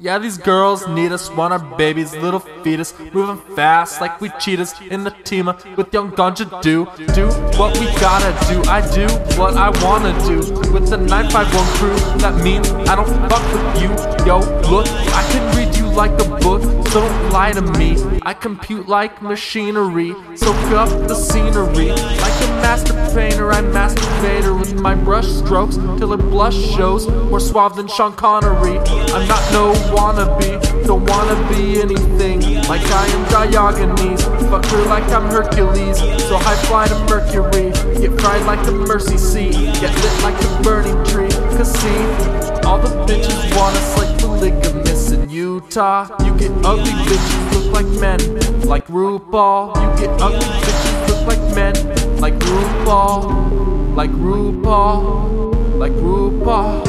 Yeah, these girls need us, want our babies, little fetus, moving fast like we cheetahs in the team with young ganja do. Do what we gotta do, I do what I wanna do with the 951 crew. That means I don't fuck with you. Yo, look, I can read you like a book, so don't lie to me. I compute like machinery, soak up the scenery. Like my brush strokes till it blush shows more suave than Sean Connery. I'm not no wannabe, don't wanna be anything like I am Diogenes. Fuck her like I'm Hercules, so high fly to Mercury. Get fried like the Mercy Seat, get lit like the burning tree. Cause see, all the bitches want us like polygamists in Utah. You get ugly bitches look like men, like RuPaul. You get ugly bitches look like men, like RuPaul, like RuPaul, like RuPaul.